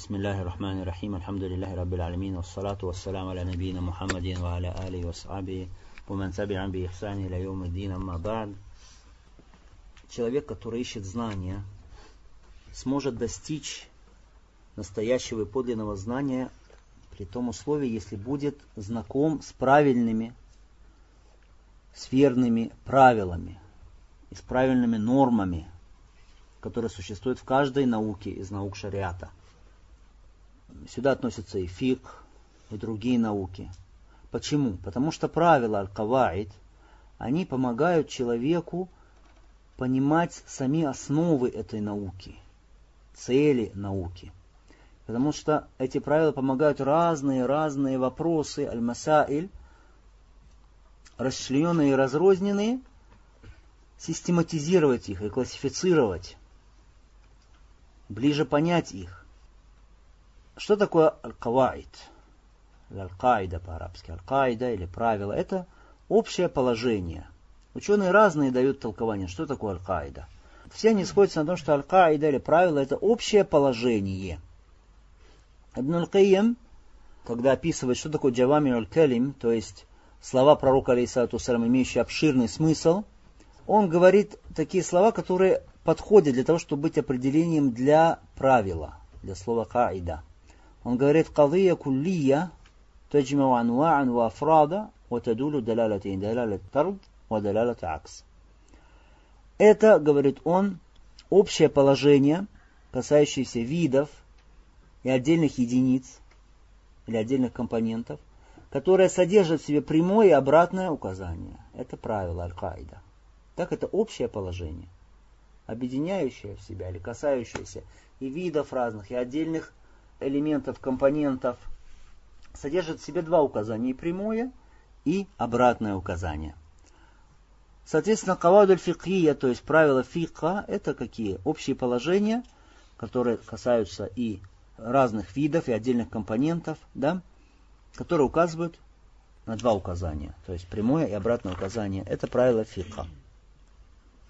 بسم الله الرحمن الرحيم الحمد لله رب العالمين والصلاة والسلام على نبينا محمد وعلى آله وصحبه ومن تبعا بإحسان إلى يوم الدين أما بعد Человек, который ищет знания, сможет достичь настоящего и подлинного знания при том условии, если будет знаком с правильными, с верными правилами и с правильными нормами, которые существуют в каждой науке из наук шариата – Сюда относятся и фик, и другие науки. Почему? Потому что правила аль-каваид, они помогают человеку понимать сами основы этой науки, цели науки. Потому что эти правила помогают разные-разные вопросы, аль-масаиль, расчлененные и разрозненные, систематизировать их и классифицировать, ближе понять их. Что такое аль-каваид? Аль-каида по-арабски. Аль-каида или правило. Это общее положение. Ученые разные дают толкование, что такое аль-каида. Все они сходятся на том, что аль-каида или правило это общее положение. Ибн аль-Кайям, когда описывает, что такое джавами аль-калим, то есть слова пророка, алейсалату имеющие обширный смысл, он говорит такие слова, которые подходят для того, чтобы быть определением для правила, для слова каида. Он говорит, «Кадыя куллия таджмау анва'ан ва афрада ва тадулю далалатейн, далалат тард ва далалат акс». Это, говорит он, общее положение, касающееся видов и отдельных единиц или отдельных компонентов, которое содержит в себе прямое и обратное указание. Это правило Аль-Каида. Так это общее положение, объединяющее в себя или касающееся и видов разных, и отдельных элементов, компонентов содержит в себе два указания, прямое, и обратное указание. Соответственно, кавадуль фикхия, то есть правила фикха, это какие? Общие положения, которые касаются и разных видов, и отдельных компонентов, да, которые указывают на два указания, то есть прямое и обратное указание. Это правила фикха.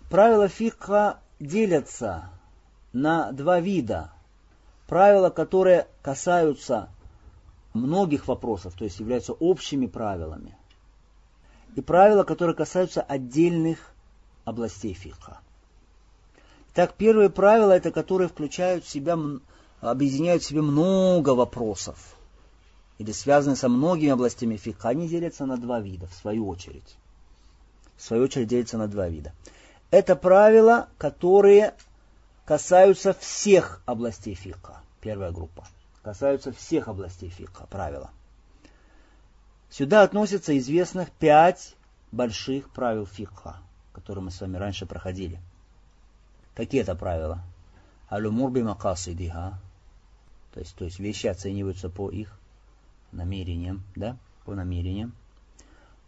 Правила фикха делятся на два вида правила, которые касаются многих вопросов, то есть являются общими правилами, и правила, которые касаются отдельных областей фикха. Так, первые правила, это которые включают в себя, объединяют в себе много вопросов, или связаны со многими областями фикха, они делятся на два вида, в свою очередь. В свою очередь делятся на два вида. Это правила, которые касаются всех областей фикха. Первая группа. Касаются всех областей фикха, правила. Сюда относятся известных пять больших правил фикха, которые мы с вами раньше проходили. Какие это правила? Алюмур би макасидиха, то есть, то есть вещи оцениваются по их намерениям, да, по намерениям.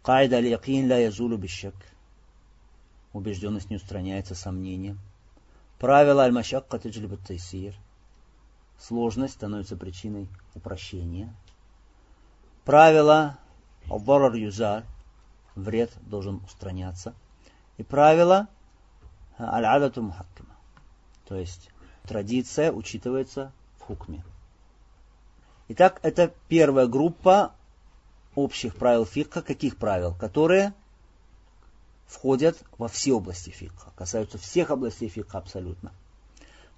Кайда аль-якин ла бишак. Убежденность не устраняется сомнением. Правило аль-машакка таджлибу тайсир. Сложность становится причиной упрощения. Правило аль юзар. Вред должен устраняться. И правило аль-адату мухаккима. То есть традиция учитывается в хукме. Итак, это первая группа общих правил фикха. Каких правил? Которые входят во все области фикха, касаются всех областей фикха абсолютно.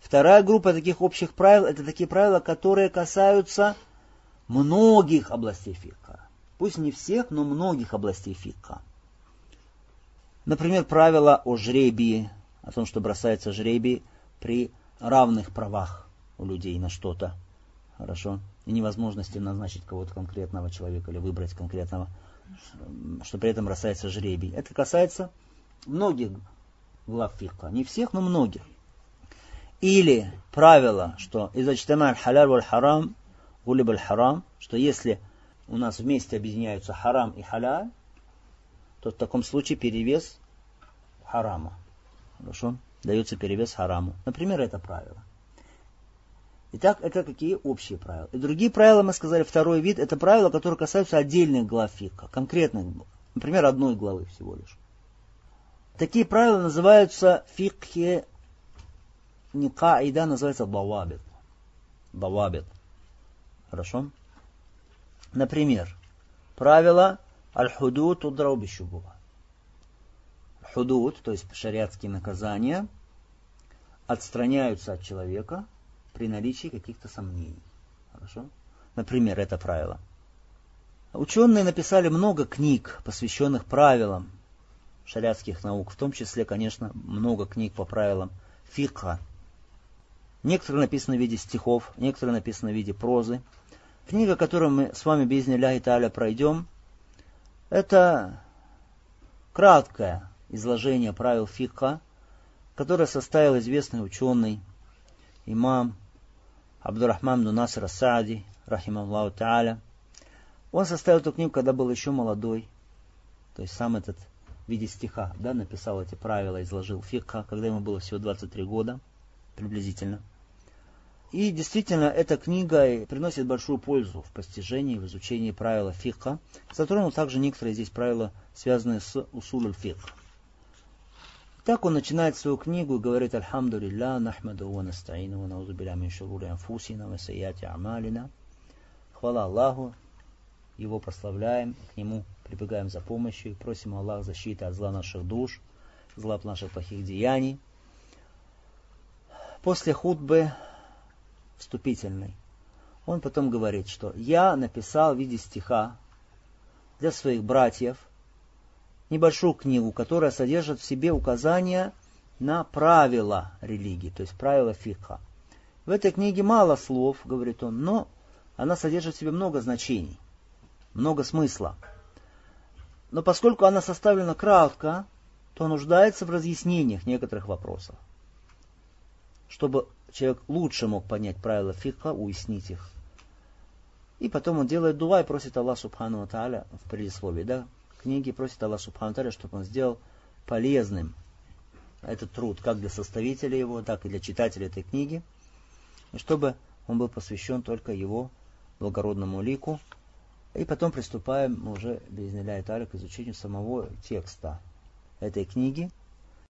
Вторая группа таких общих правил – это такие правила, которые касаются многих областей фикха. Пусть не всех, но многих областей фикха. Например, правило о жребии, о том, что бросается жребий при равных правах у людей на что-то. Хорошо? И невозможности назначить кого-то конкретного человека или выбрать конкретного что при этом бросается жребий. Это касается многих глав фикха. Не всех, но многих. Или правило, что из халяль валь харам, гулиб харам, что если у нас вместе объединяются харам и халяль, то в таком случае перевес харама. Хорошо? Дается перевес хараму. Например, это правило. Итак, это какие общие правила. И другие правила, мы сказали, второй вид, это правила, которые касаются отдельных глав фика, конкретных, например, одной главы всего лишь. Такие правила называются фикхи, не каида, называется бавабит. давабит. Хорошо? Например, правило аль-худуд удрауби шубуха. Худуд, то есть шариатские наказания, отстраняются от человека при наличии каких-то сомнений. Хорошо? Например, это правило. Ученые написали много книг, посвященных правилам шариатских наук, в том числе, конечно, много книг по правилам фикха. Некоторые написаны в виде стихов, некоторые написаны в виде прозы. Книга, которую мы с вами без Ляхи Таля пройдем, это краткое изложение правил фикха, которое составил известный ученый, имам Абдурахман Нунасир Саади, рахималлаху та'аля. Он составил эту книгу, когда был еще молодой, то есть сам этот в виде стиха, да, написал эти правила, изложил фикха, когда ему было всего 23 года, приблизительно. И действительно, эта книга приносит большую пользу в постижении, в изучении правила фикха. Затронул также некоторые здесь правила, связанные с усуль фикх. Так он начинает свою книгу и говорит «Альхамду лилля, нахмаду ва настаину, ва наузу биля мин шурури анфусина, ва сайяти амалина». Хвала Аллаху, его прославляем, к нему прибегаем за помощью, просим Аллах защиты от зла наших душ, зла наших плохих деяний. После худбы вступительной он потом говорит, что я написал в виде стиха для своих братьев – небольшую книгу, которая содержит в себе указания на правила религии, то есть правила фикха. В этой книге мало слов, говорит он, но она содержит в себе много значений, много смысла. Но поскольку она составлена кратко, то нуждается в разъяснениях некоторых вопросов. Чтобы человек лучше мог понять правила фикха, уяснить их. И потом он делает дуа и просит Аллах Субхану Тааля в предисловии, да, книги, просит Аллах Субхану чтобы он сделал полезным этот труд как для составителя его, так и для читателя этой книги, и чтобы он был посвящен только его благородному лику. И потом приступаем уже, без Италия, к изучению самого текста этой книги –